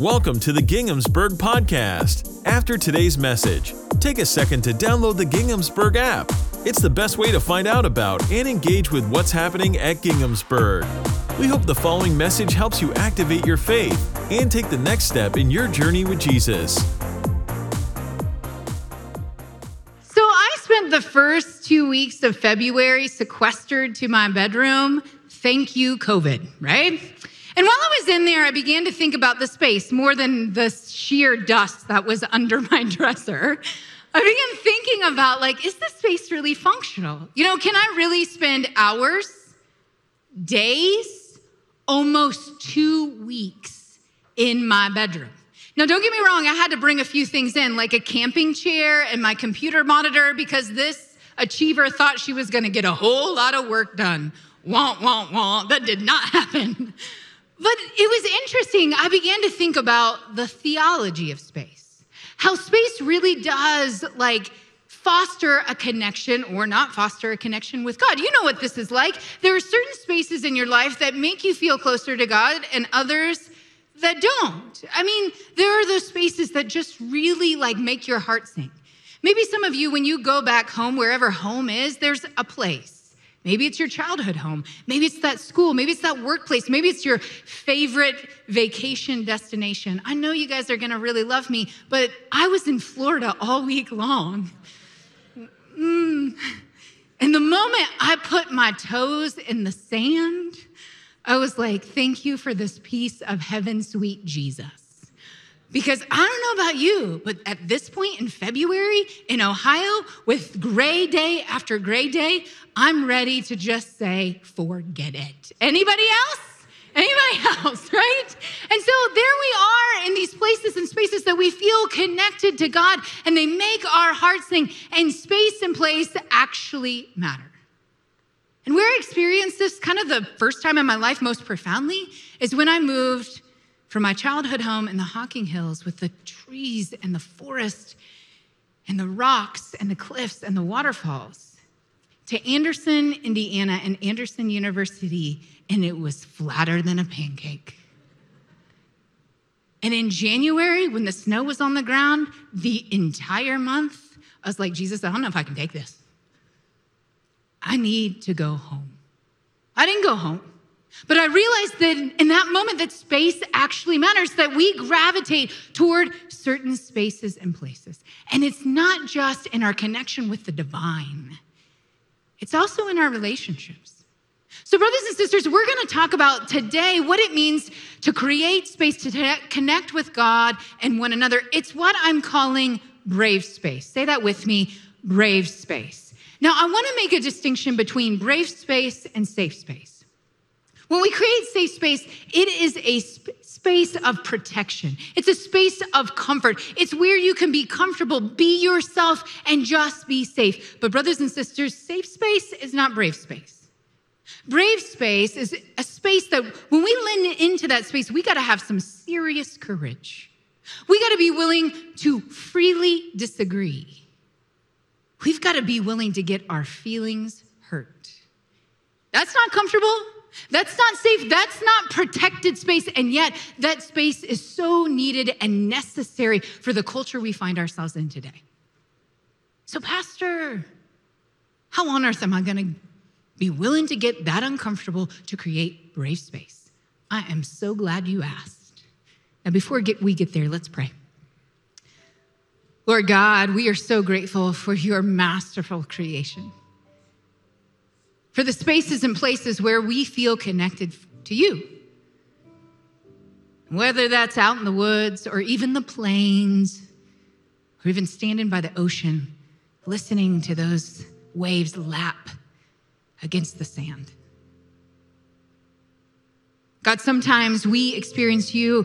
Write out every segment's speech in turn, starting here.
Welcome to the Ginghamsburg Podcast. After today's message, take a second to download the Ginghamsburg app. It's the best way to find out about and engage with what's happening at Ginghamsburg. We hope the following message helps you activate your faith and take the next step in your journey with Jesus. So I spent the first two weeks of February sequestered to my bedroom. Thank you, COVID, right? And while I was in there, I began to think about the space more than the sheer dust that was under my dresser. I began thinking about, like, is this space really functional? You know, can I really spend hours, days, almost two weeks in my bedroom? Now, don't get me wrong, I had to bring a few things in, like a camping chair and my computer monitor, because this achiever thought she was gonna get a whole lot of work done. Womp, womp, womp. That did not happen. But it was interesting. I began to think about the theology of space, how space really does like foster a connection or not foster a connection with God. You know what this is like. There are certain spaces in your life that make you feel closer to God and others that don't. I mean, there are those spaces that just really like make your heart sing. Maybe some of you, when you go back home, wherever home is, there's a place Maybe it's your childhood home. Maybe it's that school. Maybe it's that workplace. Maybe it's your favorite vacation destination. I know you guys are going to really love me, but I was in Florida all week long. Mm. And the moment I put my toes in the sand, I was like, thank you for this piece of heaven, sweet Jesus. Because I don't know about you, but at this point in February in Ohio, with gray day after gray day, I'm ready to just say, forget it. Anybody else? Anybody else, right? And so there we are in these places and spaces that we feel connected to God and they make our hearts sing, and space and place actually matter. And where I experienced this kind of the first time in my life most profoundly is when I moved from my childhood home in the Hocking Hills with the trees and the forest and the rocks and the cliffs and the waterfalls to Anderson, Indiana, and Anderson University, and it was flatter than a pancake. And in January, when the snow was on the ground, the entire month, I was like, Jesus, I don't know if I can take this. I need to go home. I didn't go home. But I realized that in that moment that space actually matters, that we gravitate toward certain spaces and places. And it's not just in our connection with the divine, it's also in our relationships. So, brothers and sisters, we're going to talk about today what it means to create space to connect with God and one another. It's what I'm calling brave space. Say that with me brave space. Now, I want to make a distinction between brave space and safe space. When we create safe space, it is a sp- space of protection. It's a space of comfort. It's where you can be comfortable, be yourself, and just be safe. But, brothers and sisters, safe space is not brave space. Brave space is a space that when we lean into that space, we got to have some serious courage. We got to be willing to freely disagree. We've got to be willing to get our feelings hurt. That's not comfortable. That's not safe. That's not protected space. And yet, that space is so needed and necessary for the culture we find ourselves in today. So, Pastor, how on earth am I going to be willing to get that uncomfortable to create brave space? I am so glad you asked. Now, before we get there, let's pray. Lord God, we are so grateful for your masterful creation for the spaces and places where we feel connected to you. Whether that's out in the woods or even the plains, or even standing by the ocean, listening to those waves lap against the sand. God, sometimes we experience you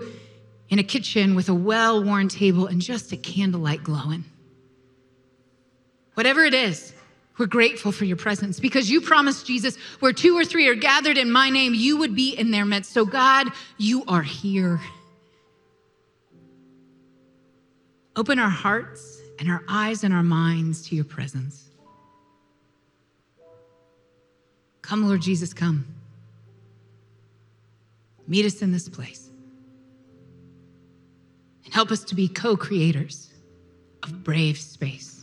in a kitchen with a well worn table and just a candlelight glowing. Whatever it is, we're grateful for your presence because you promised, Jesus, where two or three are gathered in my name, you would be in their midst. So, God, you are here. Open our hearts and our eyes and our minds to your presence. Come, Lord Jesus, come. Meet us in this place. and help us to be co creators of brave space.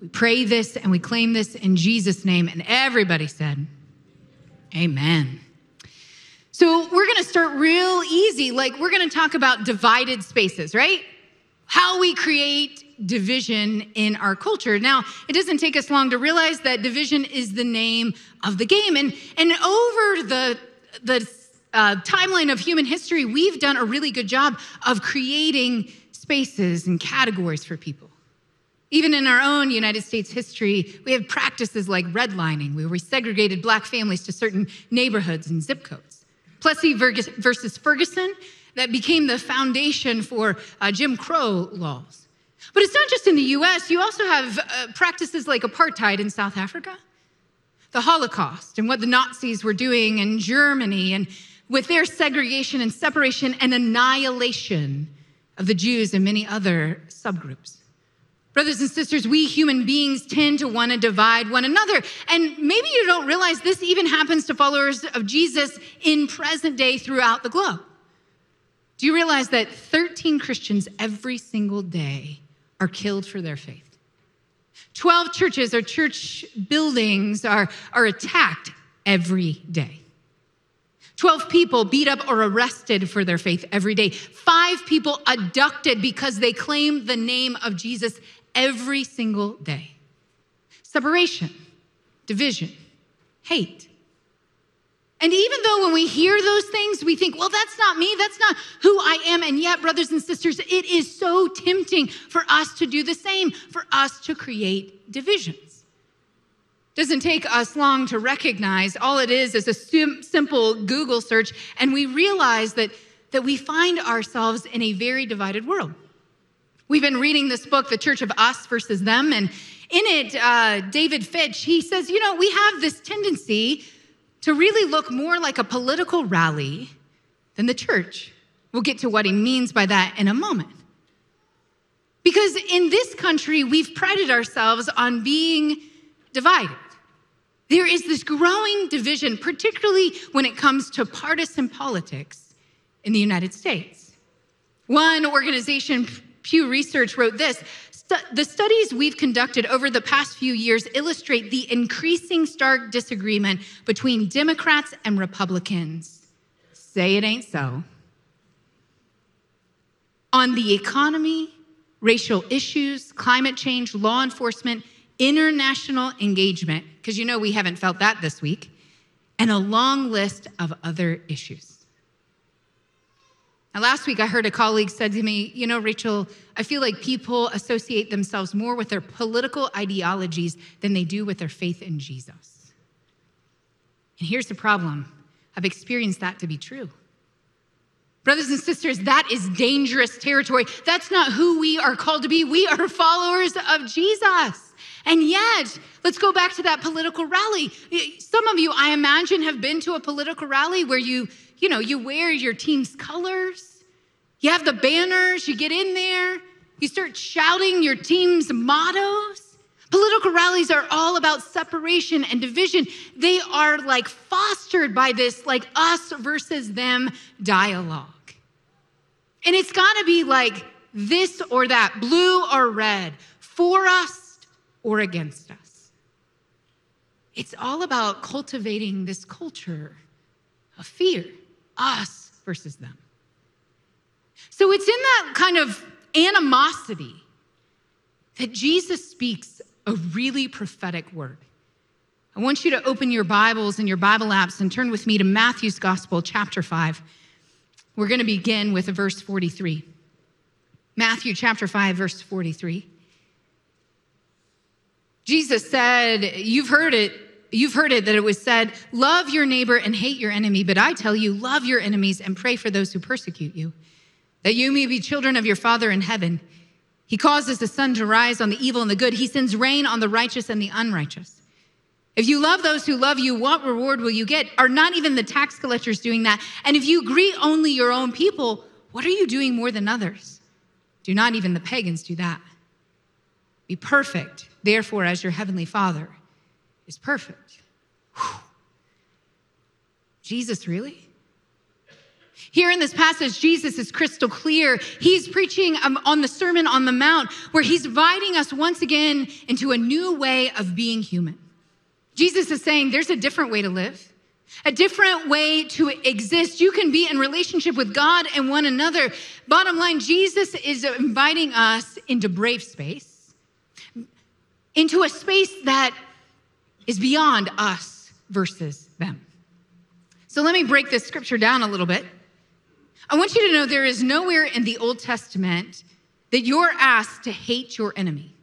We pray this and we claim this in Jesus' name. And everybody said, Amen. So we're going to start real easy. Like we're going to talk about divided spaces, right? How we create division in our culture. Now, it doesn't take us long to realize that division is the name of the game. And, and over the, the uh, timeline of human history, we've done a really good job of creating spaces and categories for people. Even in our own United States history, we have practices like redlining, where we segregated black families to certain neighborhoods and zip codes. Plessy versus Ferguson, that became the foundation for uh, Jim Crow laws. But it's not just in the US, you also have uh, practices like apartheid in South Africa, the Holocaust, and what the Nazis were doing in Germany, and with their segregation and separation and annihilation of the Jews and many other subgroups. Brothers and sisters, we human beings tend to want to divide one another. And maybe you don't realize this even happens to followers of Jesus in present day throughout the globe. Do you realize that 13 Christians every single day are killed for their faith? 12 churches or church buildings are, are attacked every day. 12 people beat up or arrested for their faith every day. Five people abducted because they claim the name of Jesus every single day. Separation, division, hate. And even though when we hear those things, we think, well, that's not me, that's not who I am. And yet, brothers and sisters, it is so tempting for us to do the same, for us to create divisions. Doesn't take us long to recognize all it is is a sim- simple Google search, and we realize that, that we find ourselves in a very divided world. We've been reading this book, The Church of Us versus Them, and in it, uh, David Fitch, he says, you know, we have this tendency to really look more like a political rally than the church. We'll get to what he means by that in a moment. Because in this country, we've prided ourselves on being divided. There is this growing division, particularly when it comes to partisan politics in the United States. One organization Pew Research wrote this The studies we've conducted over the past few years illustrate the increasing stark disagreement between Democrats and Republicans. Say it ain't so. On the economy, racial issues, climate change, law enforcement, international engagement, because you know we haven't felt that this week, and a long list of other issues. Now, last week I heard a colleague said to me, You know, Rachel, I feel like people associate themselves more with their political ideologies than they do with their faith in Jesus. And here's the problem I've experienced that to be true. Brothers and sisters, that is dangerous territory. That's not who we are called to be. We are followers of Jesus. And yet, let's go back to that political rally. Some of you, I imagine, have been to a political rally where you you know, you wear your team's colors, you have the banners, you get in there, you start shouting your team's mottos. Political rallies are all about separation and division. They are like fostered by this like us versus them dialogue. And it's got to be like this or that, blue or red, for us or against us. It's all about cultivating this culture of fear us versus them. So it's in that kind of animosity that Jesus speaks a really prophetic word. I want you to open your Bibles and your Bible apps and turn with me to Matthew's Gospel, chapter 5. We're going to begin with verse 43. Matthew chapter 5, verse 43. Jesus said, You've heard it You've heard it that it was said, Love your neighbor and hate your enemy. But I tell you, love your enemies and pray for those who persecute you, that you may be children of your Father in heaven. He causes the sun to rise on the evil and the good, He sends rain on the righteous and the unrighteous. If you love those who love you, what reward will you get? Are not even the tax collectors doing that? And if you greet only your own people, what are you doing more than others? Do not even the pagans do that. Be perfect, therefore, as your heavenly Father is perfect. Whew. Jesus, really? Here in this passage, Jesus is crystal clear. He's preaching um, on the Sermon on the Mount, where he's inviting us once again into a new way of being human. Jesus is saying there's a different way to live, a different way to exist. You can be in relationship with God and one another. Bottom line, Jesus is inviting us into brave space, into a space that is beyond us versus them. So let me break this scripture down a little bit. I want you to know there is nowhere in the Old Testament that you're asked to hate your enemy.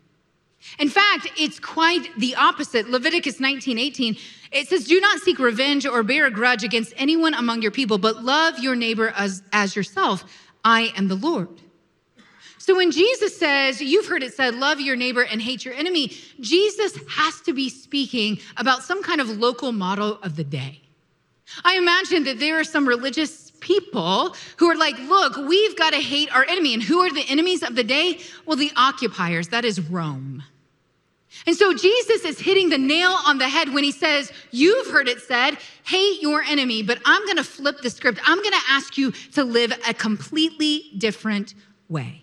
In fact, it's quite the opposite. Leviticus 19 18, it says, Do not seek revenge or bear a grudge against anyone among your people, but love your neighbor as, as yourself. I am the Lord. So when Jesus says, You've heard it said, love your neighbor and hate your enemy, Jesus has to be speaking about some kind of local model of the day. I imagine that there are some religious people who are like, look, we've got to hate our enemy. And who are the enemies of the day? Well, the occupiers, that is Rome. And so Jesus is hitting the nail on the head when he says, You've heard it said, hate your enemy, but I'm gonna flip the script. I'm gonna ask you to live a completely different way.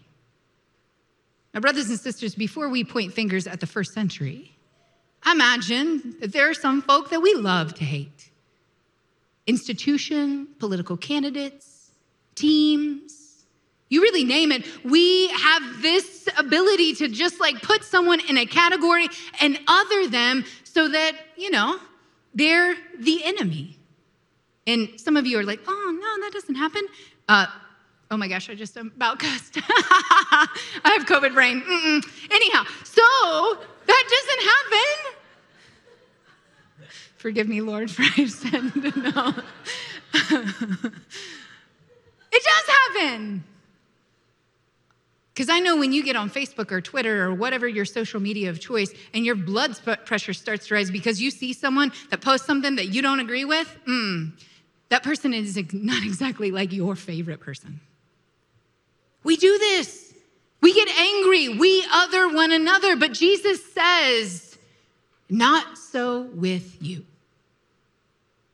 Now, brothers and sisters, before we point fingers at the first century, imagine that there are some folk that we love to hate institution, political candidates, teams. You really name it. We have this ability to just like put someone in a category and other them so that, you know, they're the enemy. And some of you are like, oh, no, that doesn't happen. Uh, oh my gosh, I just about cussed. I have COVID brain. Mm-mm. Anyhow, so that doesn't happen. Forgive me, Lord, for I've said no. it does happen. Because I know when you get on Facebook or Twitter or whatever your social media of choice and your blood pressure starts to rise because you see someone that posts something that you don't agree with, mm, that person is not exactly like your favorite person. We do this. We get angry. We other one another. But Jesus says, not so with you.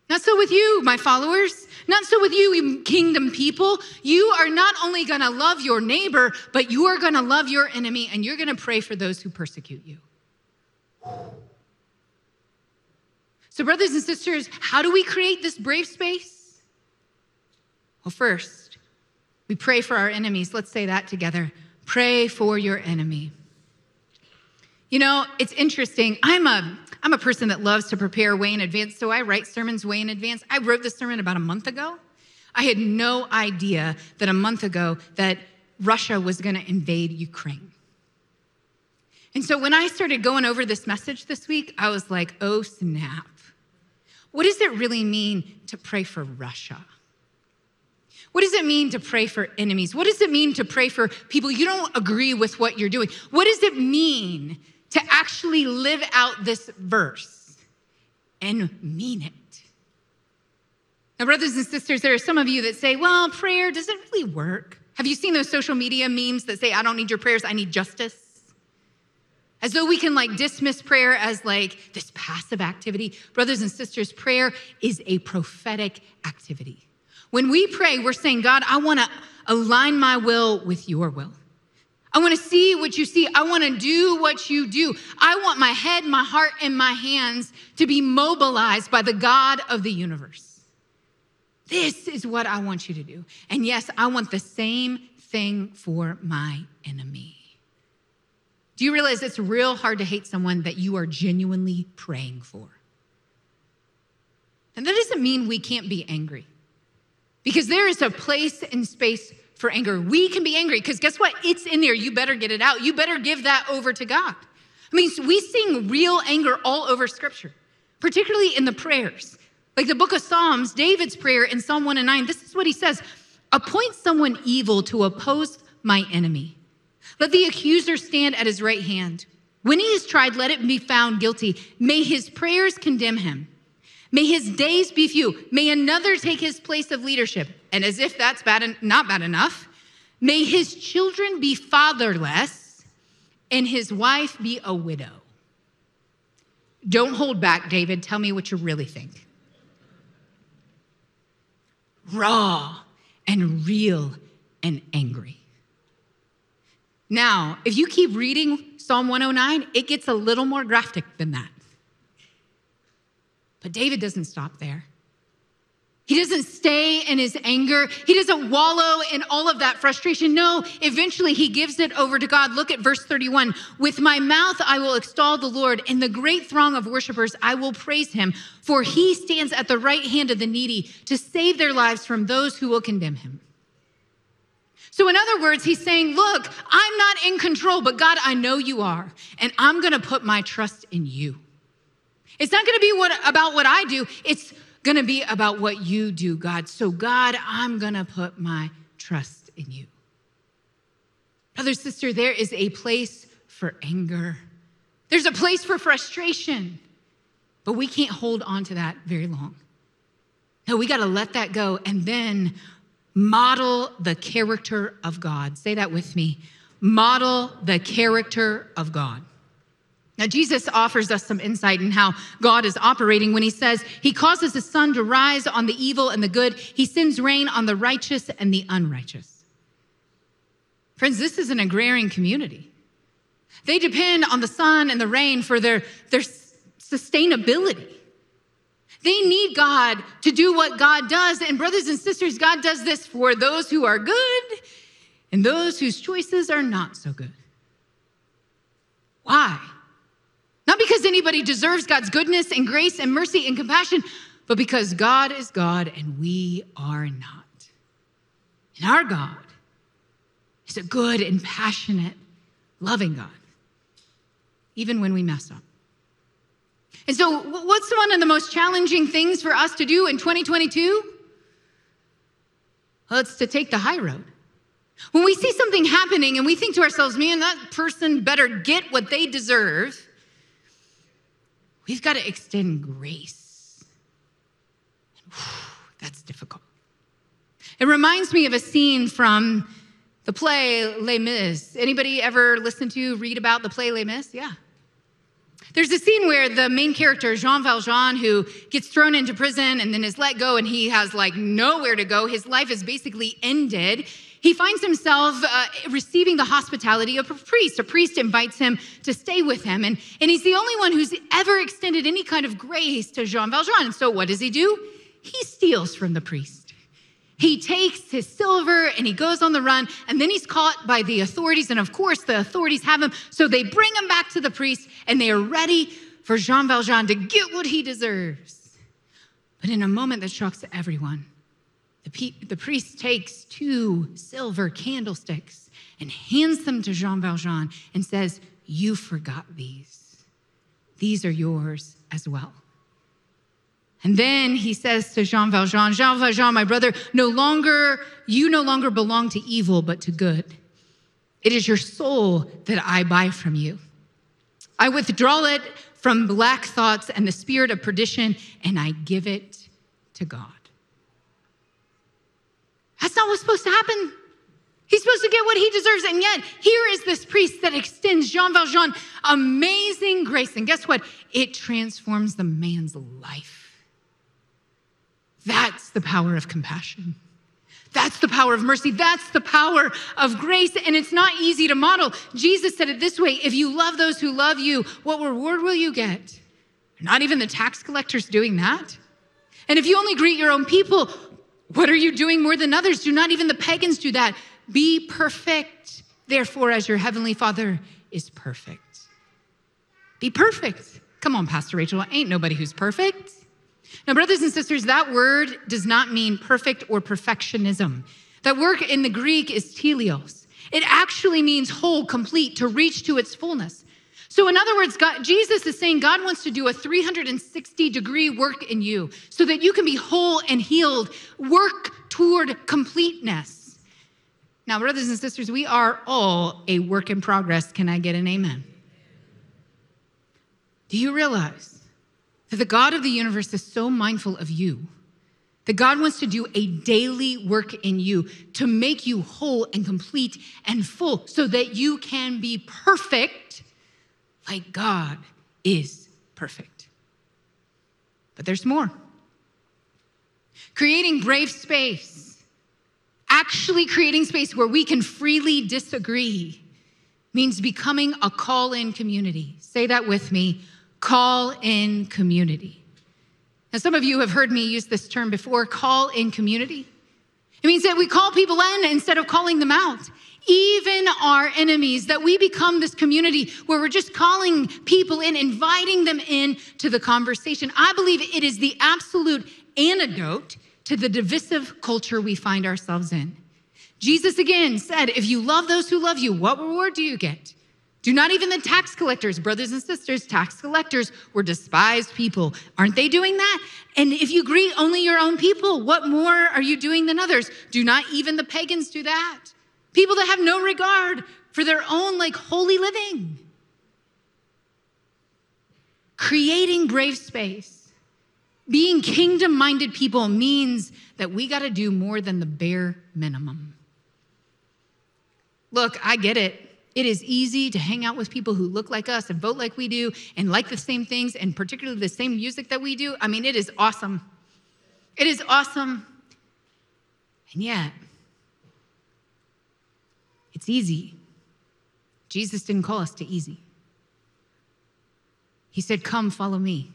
Not so with you, my followers. Not so with you, kingdom people. You are not only going to love your neighbor, but you are going to love your enemy and you're going to pray for those who persecute you. So, brothers and sisters, how do we create this brave space? Well, first, we pray for our enemies. Let's say that together. Pray for your enemy. You know, it's interesting. I'm a I'm a person that loves to prepare way in advance, so I write sermons way in advance. I wrote this sermon about a month ago. I had no idea that a month ago that Russia was going to invade Ukraine. And so when I started going over this message this week, I was like, "Oh snap. What does it really mean to pray for Russia?" What does it mean to pray for enemies? What does it mean to pray for people you don't agree with what you're doing? What does it mean to actually live out this verse and mean it. Now, brothers and sisters, there are some of you that say, well, prayer doesn't really work. Have you seen those social media memes that say, I don't need your prayers, I need justice? As though we can like dismiss prayer as like this passive activity. Brothers and sisters, prayer is a prophetic activity. When we pray, we're saying, God, I wanna align my will with your will. I want to see what you see. I want to do what you do. I want my head, my heart, and my hands to be mobilized by the God of the universe. This is what I want you to do. And yes, I want the same thing for my enemy. Do you realize it's real hard to hate someone that you are genuinely praying for? And that doesn't mean we can't be angry, because there is a place and space for anger. We can be angry because guess what? It's in there. You better get it out. You better give that over to God. I mean, we sing real anger all over scripture, particularly in the prayers. Like the book of Psalms, David's prayer in Psalm 1 and 9, this is what he says Appoint someone evil to oppose my enemy. Let the accuser stand at his right hand. When he is tried, let it be found guilty. May his prayers condemn him. May his days be few. May another take his place of leadership. And as if that's bad and not bad enough, may his children be fatherless and his wife be a widow. Don't hold back, David. Tell me what you really think. Raw, and real and angry. Now, if you keep reading Psalm 109, it gets a little more graphic than that. But David doesn't stop there. He doesn't stay in his anger. He doesn't wallow in all of that frustration. No, eventually he gives it over to God. Look at verse 31. With my mouth I will extol the Lord. In the great throng of worshipers I will praise him, for he stands at the right hand of the needy to save their lives from those who will condemn him. So, in other words, he's saying, Look, I'm not in control, but God, I know you are, and I'm gonna put my trust in you. It's not gonna be what, about what I do, it's gonna be about what you do, God. So, God, I'm gonna put my trust in you. Brother, sister, there is a place for anger, there's a place for frustration, but we can't hold on to that very long. No, we gotta let that go and then model the character of God. Say that with me. Model the character of God. Now, Jesus offers us some insight in how God is operating when he says he causes the sun to rise on the evil and the good, he sends rain on the righteous and the unrighteous. Friends, this is an agrarian community. They depend on the sun and the rain for their, their sustainability. They need God to do what God does. And, brothers and sisters, God does this for those who are good and those whose choices are not so good. Why? Not because anybody deserves God's goodness and grace and mercy and compassion, but because God is God and we are not. And our God is a good and passionate, loving God, even when we mess up. And so, what's one of the most challenging things for us to do in 2022? Well, it's to take the high road. When we see something happening and we think to ourselves, man, that person better get what they deserve, we've got to extend grace. That's difficult. It reminds me of a scene from the play Les Mis. Anybody ever listen to, read about the play Les Mis? Yeah. There's a scene where the main character, Jean Valjean, who gets thrown into prison and then is let go, and he has like nowhere to go. His life is basically ended. He finds himself uh, receiving the hospitality of a priest. A priest invites him to stay with him, and, and he's the only one who's ever extended any kind of grace to Jean Valjean. And so, what does he do? He steals from the priest. He takes his silver and he goes on the run, and then he's caught by the authorities. And of course, the authorities have him. So they bring him back to the priest, and they are ready for Jean Valjean to get what he deserves. But in a moment that shocks everyone, the, the priest takes two silver candlesticks and hands them to Jean Valjean and says, You forgot these. These are yours as well. And then he says to Jean Valjean, Jean Valjean, my brother, no longer, you no longer belong to evil, but to good. It is your soul that I buy from you. I withdraw it from black thoughts and the spirit of perdition, and I give it to God. That's not what's supposed to happen. He's supposed to get what he deserves. And yet, here is this priest that extends Jean Valjean amazing grace. And guess what? It transforms the man's life. That's the power of compassion. That's the power of mercy. That's the power of grace. And it's not easy to model. Jesus said it this way if you love those who love you, what reward will you get? Not even the tax collectors doing that. And if you only greet your own people, what are you doing more than others? Do not even the pagans do that. Be perfect, therefore, as your heavenly Father is perfect. Be perfect. Come on, Pastor Rachel. Ain't nobody who's perfect. Now, brothers and sisters, that word does not mean perfect or perfectionism. That word in the Greek is teleos. It actually means whole, complete, to reach to its fullness. So, in other words, God, Jesus is saying God wants to do a 360 degree work in you so that you can be whole and healed, work toward completeness. Now, brothers and sisters, we are all a work in progress. Can I get an amen? Do you realize that the God of the universe is so mindful of you that God wants to do a daily work in you to make you whole and complete and full so that you can be perfect like God is perfect. But there's more. Creating brave space actually creating space where we can freely disagree means becoming a call in community. Say that with me call in community. Now, some of you have heard me use this term before call in community. It means that we call people in instead of calling them out. Even our enemies, that we become this community where we're just calling people in, inviting them in to the conversation. I believe it is the absolute antidote to the divisive culture we find ourselves in. Jesus again said, If you love those who love you, what reward do you get? Do not even the tax collectors, brothers and sisters, tax collectors were despised people. Aren't they doing that? And if you greet only your own people, what more are you doing than others? Do not even the pagans do that? People that have no regard for their own like holy living. Creating brave space, being kingdom minded people means that we got to do more than the bare minimum. Look, I get it. It is easy to hang out with people who look like us and vote like we do and like the same things and particularly the same music that we do. I mean, it is awesome. It is awesome. And yet, it's easy. Jesus didn't call us to easy. He said, Come, follow me.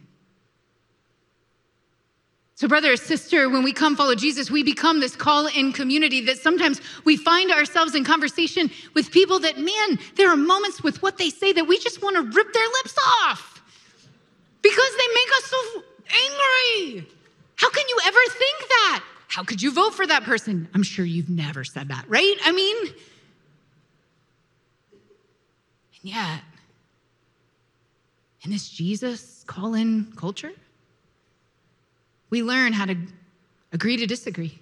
So, brother or sister, when we come follow Jesus, we become this call in community that sometimes we find ourselves in conversation with people that, man, there are moments with what they say that we just want to rip their lips off because they make us so angry. How can you ever think that? How could you vote for that person? I'm sure you've never said that, right? I mean, and yet, in this Jesus call in culture, we learn how to agree to disagree.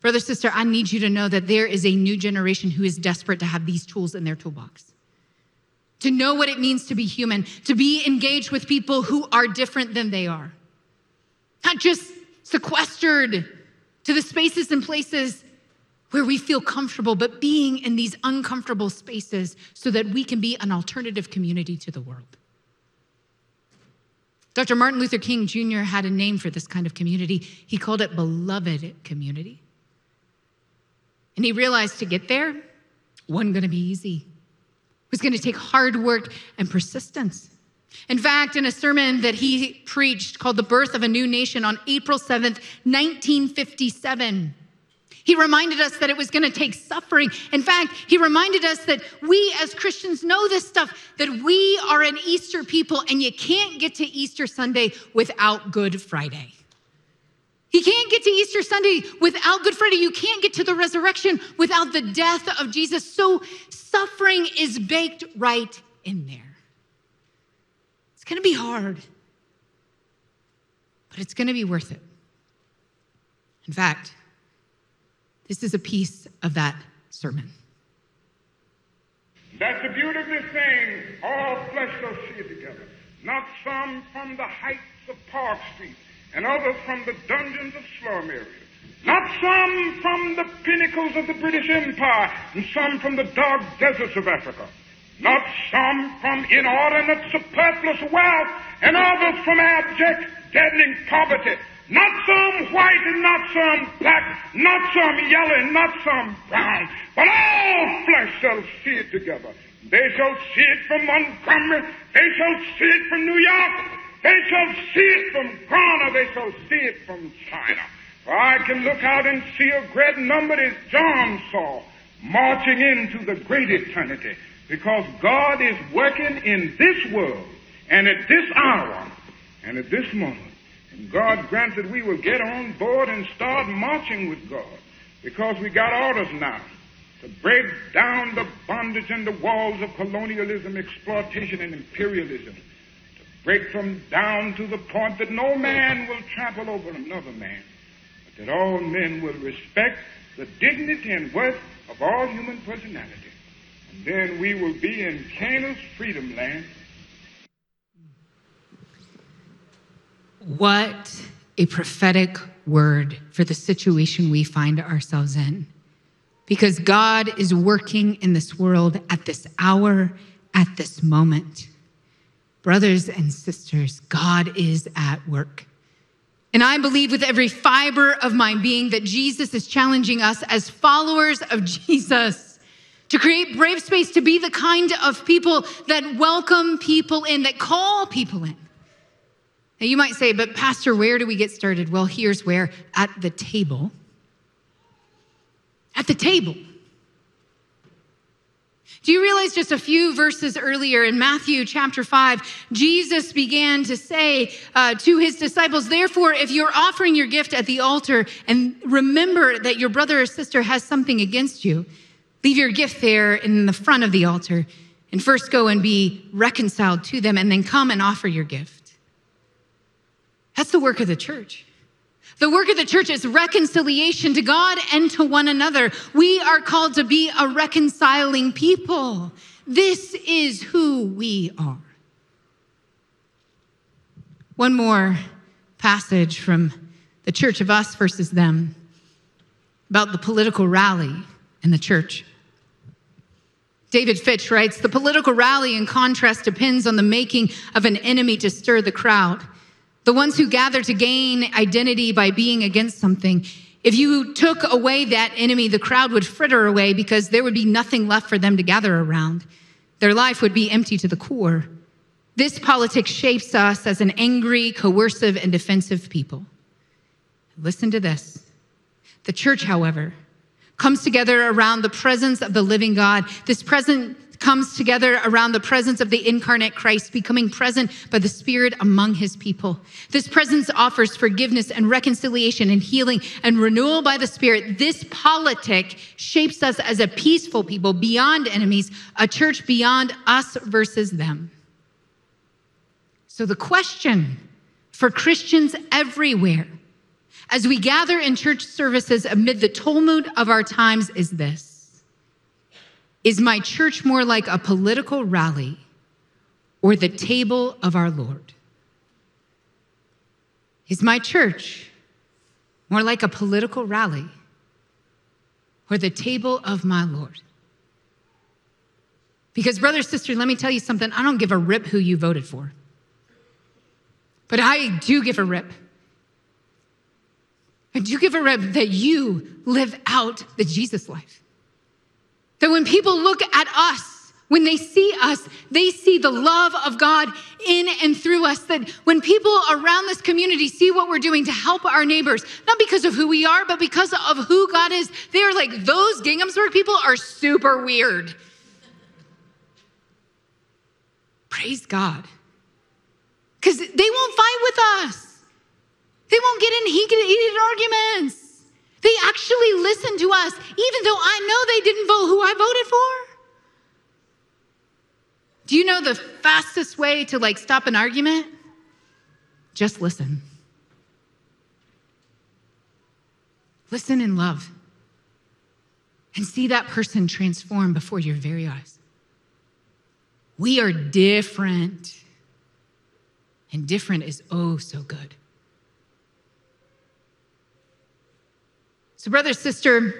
Brother, sister, I need you to know that there is a new generation who is desperate to have these tools in their toolbox. To know what it means to be human, to be engaged with people who are different than they are. Not just sequestered to the spaces and places where we feel comfortable, but being in these uncomfortable spaces so that we can be an alternative community to the world. Dr. Martin Luther King Jr. had a name for this kind of community. He called it beloved community. And he realized to get there wasn't going to be easy. It was going to take hard work and persistence. In fact, in a sermon that he preached called The Birth of a New Nation on April 7th, 1957, he reminded us that it was going to take suffering. In fact, he reminded us that we as Christians know this stuff, that we are an Easter people, and you can't get to Easter Sunday without Good Friday. You can't get to Easter Sunday without Good Friday. You can't get to the resurrection without the death of Jesus. So suffering is baked right in there. It's going to be hard, but it's going to be worth it. In fact, this is a piece of that sermon. That's the beauty of this thing. All flesh shall see it together. Not some from the heights of Park Street, and others from the dungeons of slum areas. Not some from the pinnacles of the British Empire, and some from the dark deserts of Africa. Not some from inordinate superfluous wealth, and others from abject, deadening poverty not some white and not some black, not some yellow and not some brown, but all flesh shall see it together. They shall see it from Montgomery. They shall see it from New York. They shall see it from Ghana. They shall see it from China. For I can look out and see a great number as John saw marching into the great eternity because God is working in this world and at this hour and at this moment and God grants that we will get on board and start marching with God because we got orders now to break down the bondage and the walls of colonialism, exploitation, and imperialism. To break them down to the point that no man will trample over another man, but that all men will respect the dignity and worth of all human personality. And then we will be in Canaan's freedom land What a prophetic word for the situation we find ourselves in. Because God is working in this world at this hour, at this moment. Brothers and sisters, God is at work. And I believe with every fiber of my being that Jesus is challenging us as followers of Jesus to create brave space, to be the kind of people that welcome people in, that call people in. Now you might say, but Pastor, where do we get started? Well, here's where at the table. At the table. Do you realize just a few verses earlier in Matthew chapter 5, Jesus began to say uh, to his disciples, Therefore, if you're offering your gift at the altar and remember that your brother or sister has something against you, leave your gift there in the front of the altar and first go and be reconciled to them and then come and offer your gift. That's the work of the church. The work of the church is reconciliation to God and to one another. We are called to be a reconciling people. This is who we are. One more passage from the church of us versus them about the political rally in the church. David Fitch writes The political rally, in contrast, depends on the making of an enemy to stir the crowd the ones who gather to gain identity by being against something. If you took away that enemy, the crowd would fritter away because there would be nothing left for them to gather around. Their life would be empty to the core. This politics shapes us as an angry, coercive, and defensive people. Listen to this. The church, however, comes together around the presence of the living God. This present comes together around the presence of the incarnate Christ, becoming present by the Spirit among his people. This presence offers forgiveness and reconciliation and healing and renewal by the Spirit. This politic shapes us as a peaceful people beyond enemies, a church beyond us versus them. So the question for Christians everywhere as we gather in church services amid the tumult of our times is this is my church more like a political rally or the table of our Lord? Is my church more like a political rally or the table of my Lord? Because, brother, sister, let me tell you something. I don't give a rip who you voted for. But I do give a rip. I do give a rip that you live out the Jesus life. That when people look at us, when they see us, they see the love of God in and through us. That when people around this community see what we're doing to help our neighbors, not because of who we are, but because of who God is, they are like, those Ginghamsburg people are super weird. Praise God. Because they won't fight with us, they won't get in heated arguments. They actually listened to us, even though I know they didn't vote who I voted for. Do you know the fastest way to like stop an argument? Just listen. Listen in love and see that person transform before your very eyes. We are different, and different is oh so good. So, brother, sister,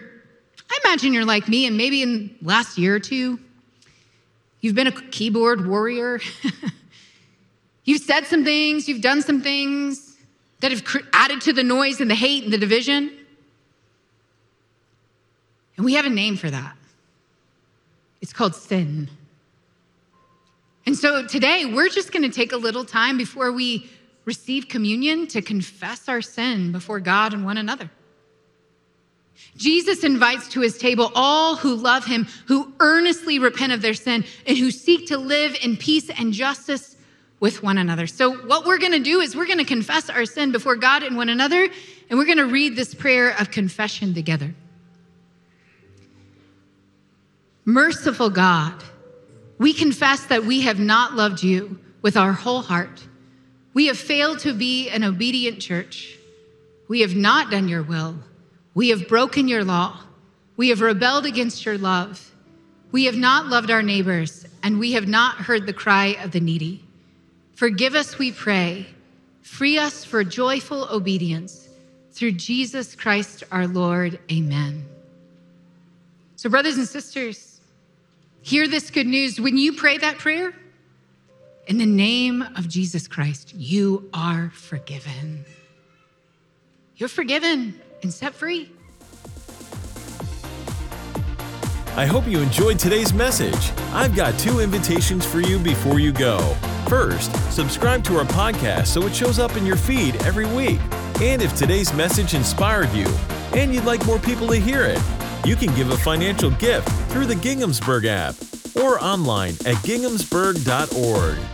I imagine you're like me, and maybe in last year or two, you've been a keyboard warrior. you've said some things, you've done some things that have added to the noise and the hate and the division. And we have a name for that. It's called sin. And so today, we're just going to take a little time before we receive communion to confess our sin before God and one another. Jesus invites to his table all who love him, who earnestly repent of their sin, and who seek to live in peace and justice with one another. So, what we're going to do is we're going to confess our sin before God and one another, and we're going to read this prayer of confession together. Merciful God, we confess that we have not loved you with our whole heart. We have failed to be an obedient church. We have not done your will. We have broken your law. We have rebelled against your love. We have not loved our neighbors, and we have not heard the cry of the needy. Forgive us, we pray. Free us for joyful obedience. Through Jesus Christ our Lord. Amen. So, brothers and sisters, hear this good news. When you pray that prayer, in the name of Jesus Christ, you are forgiven. you're forgiven and set free. I hope you enjoyed today's message. I've got two invitations for you before you go. First, subscribe to our podcast so it shows up in your feed every week. And if today's message inspired you and you'd like more people to hear it, you can give a financial gift through the Ginghamsburg app or online at ginghamsburg.org.